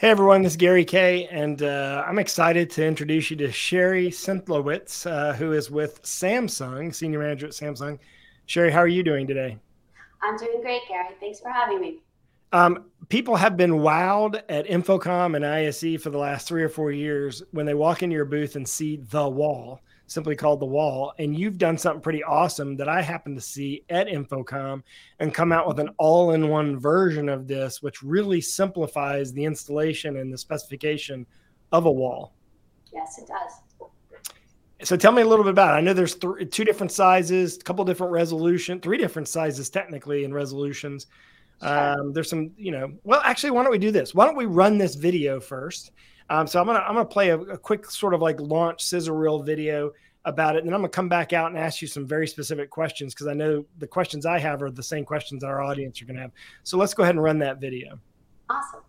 Hey everyone, this is Gary Kayye, and uh, I'm excited to introduce you to Shari Sentlowitz, uh, who is with Samsung, senior manager at Samsung. Shari, how are you doing today? I'm doing great, Gary. Thanks for having me. Um, people have been wowed at InfoComm and ISE for the last three or four years when they walk into your booth and see the wall simply called The Wall. And you've done something pretty awesome that I happened to see at InfoComm and come out with an all in one version of this, which really simplifies the installation and the specification of a wall. Yes, it does. So tell me a little bit about it. I know there's th- two different sizes, a couple different resolution, three different sizes technically in resolutions. Sure. Um, there's some, you know, well, actually, why don't we do this? Why don't we run this video first? Um, so I'm gonna I'm gonna play a, a, quick sort of like launch sizzle reel video about it, and then I'm gonna come back out and ask you some very specific questions because I know the questions I have are the same questions our audience are gonna have. So let's go ahead and run that video. Awesome.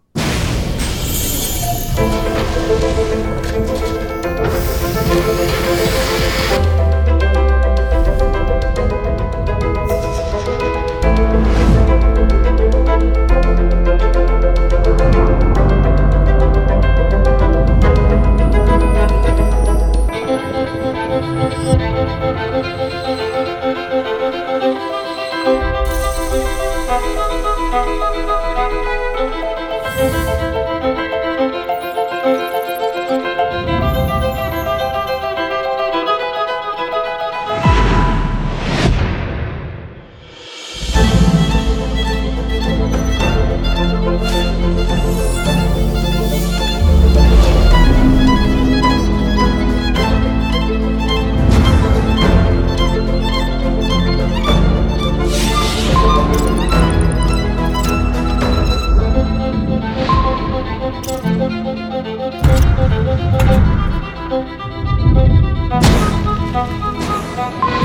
All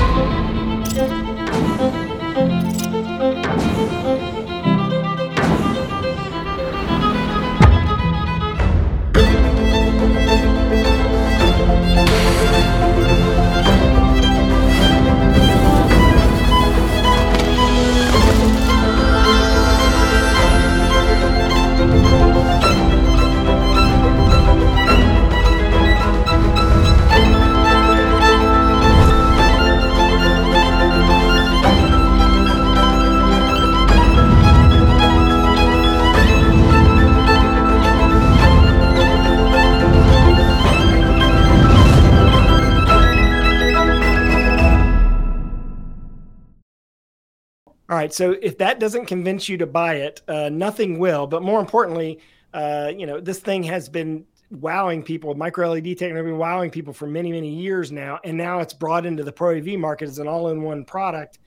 right. So if that doesn't convince you to buy it, uh, nothing will. But more importantly, uh, you know, this thing has been wowing people. Micro LED technology wowing people for many, many years now, and now it's brought into the Pro AV market as an all-in-one product.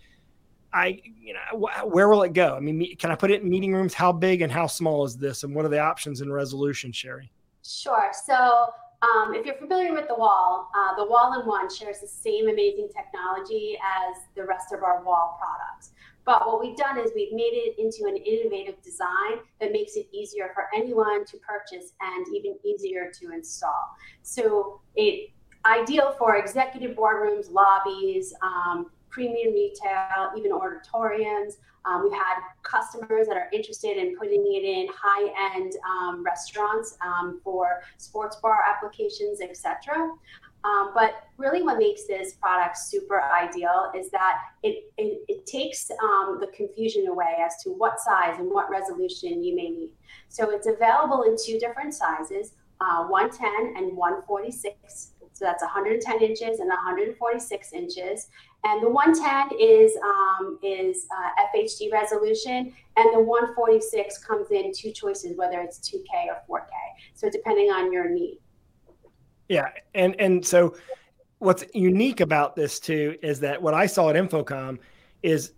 I, you know, where will it go? I mean, can I put it in meeting rooms? How big and how small is this? And what are the options in resolution, Shari? Sure. So um, if you're familiar with the wall, uh, the wall in one shares the same amazing technology as the rest of our wall products. But what we've done is we've made it into an innovative design that makes it easier for anyone to purchase and even easier to install. So it ideal for executive boardrooms, lobbies, um, premium retail, even auditoriums. Um, we've had customers that are interested in putting it in high-end um, restaurants um, for sports bar applications, etc. Um, but really, what makes this product super ideal is that it, it, it takes um, the confusion away as to what size and what resolution you may need. So it's available in two different sizes uh, 110 and 146. So that's 110 inches and 146 inches. And the 110 is um, is uh, FHD resolution, and the 146 comes in two choices, whether it's 2K or 4K. So depending on your need. Yeah, and and so what's unique about this too is that what I saw at InfoComm is,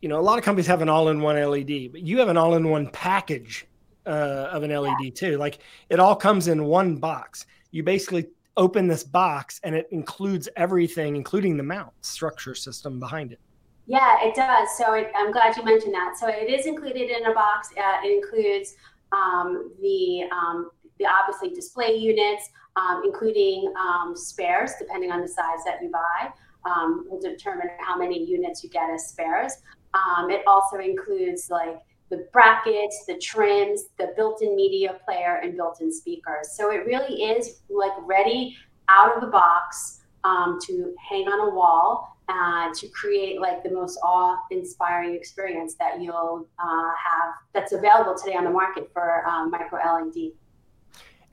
you know, a lot of companies have an all-in-one LED, but you have an all-in-one package uh, of an LED too. Like it all comes in one box. You basically open this box and it includes everything, including the mount structure system behind it. Yeah, it does. So it, I'm glad you mentioned that. So it is included in a box. Uh, it includes um, the um, the obviously display units, um, including um, spares, depending on the size that you buy. Um, will determine how many units you get as spares. Um, it also includes like the brackets, the trims, the built-in media player, and built-in speakers. So it really is like ready out of the box um, to hang on a wall uh, to create like the most awe-inspiring experience that you'll uh, have that's available today on the market for um, micro LED.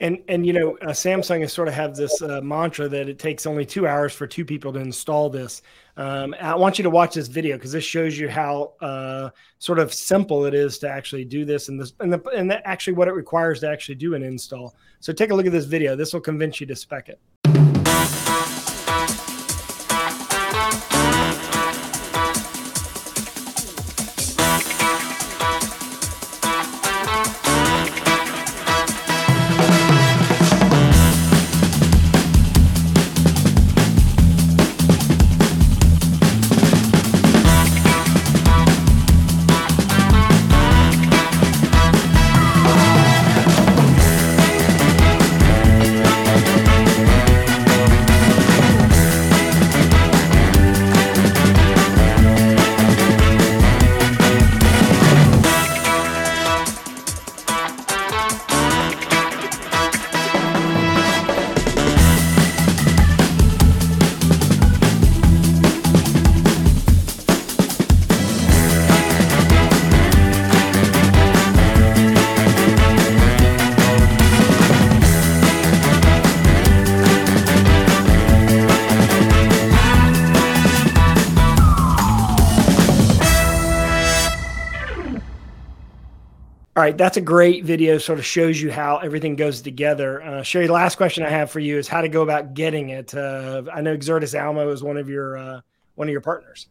And and you know, uh, Samsung has sort of had this uh, mantra that it takes only two hours for two people to install this. Um, I want you to watch this video because this shows you how uh, sort of simple it is to actually do this, and this and the, and the, actually what it requires to actually do an install. So take a look at this video. This will convince you to spec it. Right, that's a great video. Sort of shows you how everything goes together. Uh, Shari, last question I have for you is how to go about getting it. Uh, I know Exertis Almo is one of your uh, one of your partners.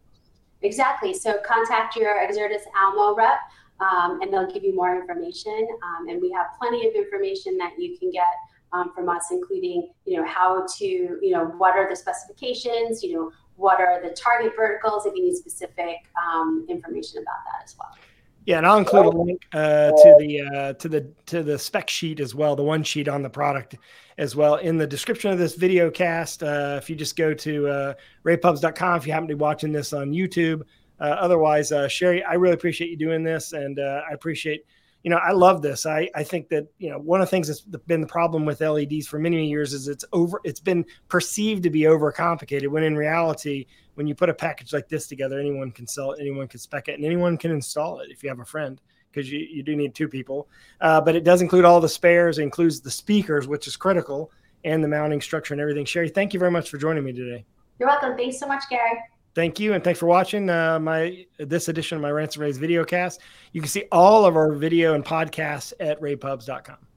Exactly. So contact your Exertis Almo rep, um, and they'll give you more information. Um, and we have plenty of information that you can get um, from us, including you know how to you know what are the specifications, you know what are the target verticals if you need specific um, information about that as well. Yeah, and I'll include a link uh, to the uh, to the to the spec sheet as well, the one sheet on the product as well in the description of this video cast. Uh, if you just go to uh, ravepubs.com, if you happen to be watching this on YouTube. Uh, otherwise, uh, Shari, I really appreciate you doing this, and I appreciate you know, I love this. I, I think that, you know, one of the things that's been the problem with LEDs for many years is it's over, it's been perceived to be overcomplicated when in reality, when you put a package like this together, anyone can sell it, anyone can spec it, and anyone can install it if you have a friend because you, you do need two people. Uh, but it does include all the spares, it includes the speakers, which is critical, and the mounting structure and everything. Shari, thank you very much for joining me today. You're welcome. Thanks so much, Gary. Thank you, and thanks for watching uh, my this edition of my Rants and Raves video cast. You can see all of our video and podcasts at ravepubs.com.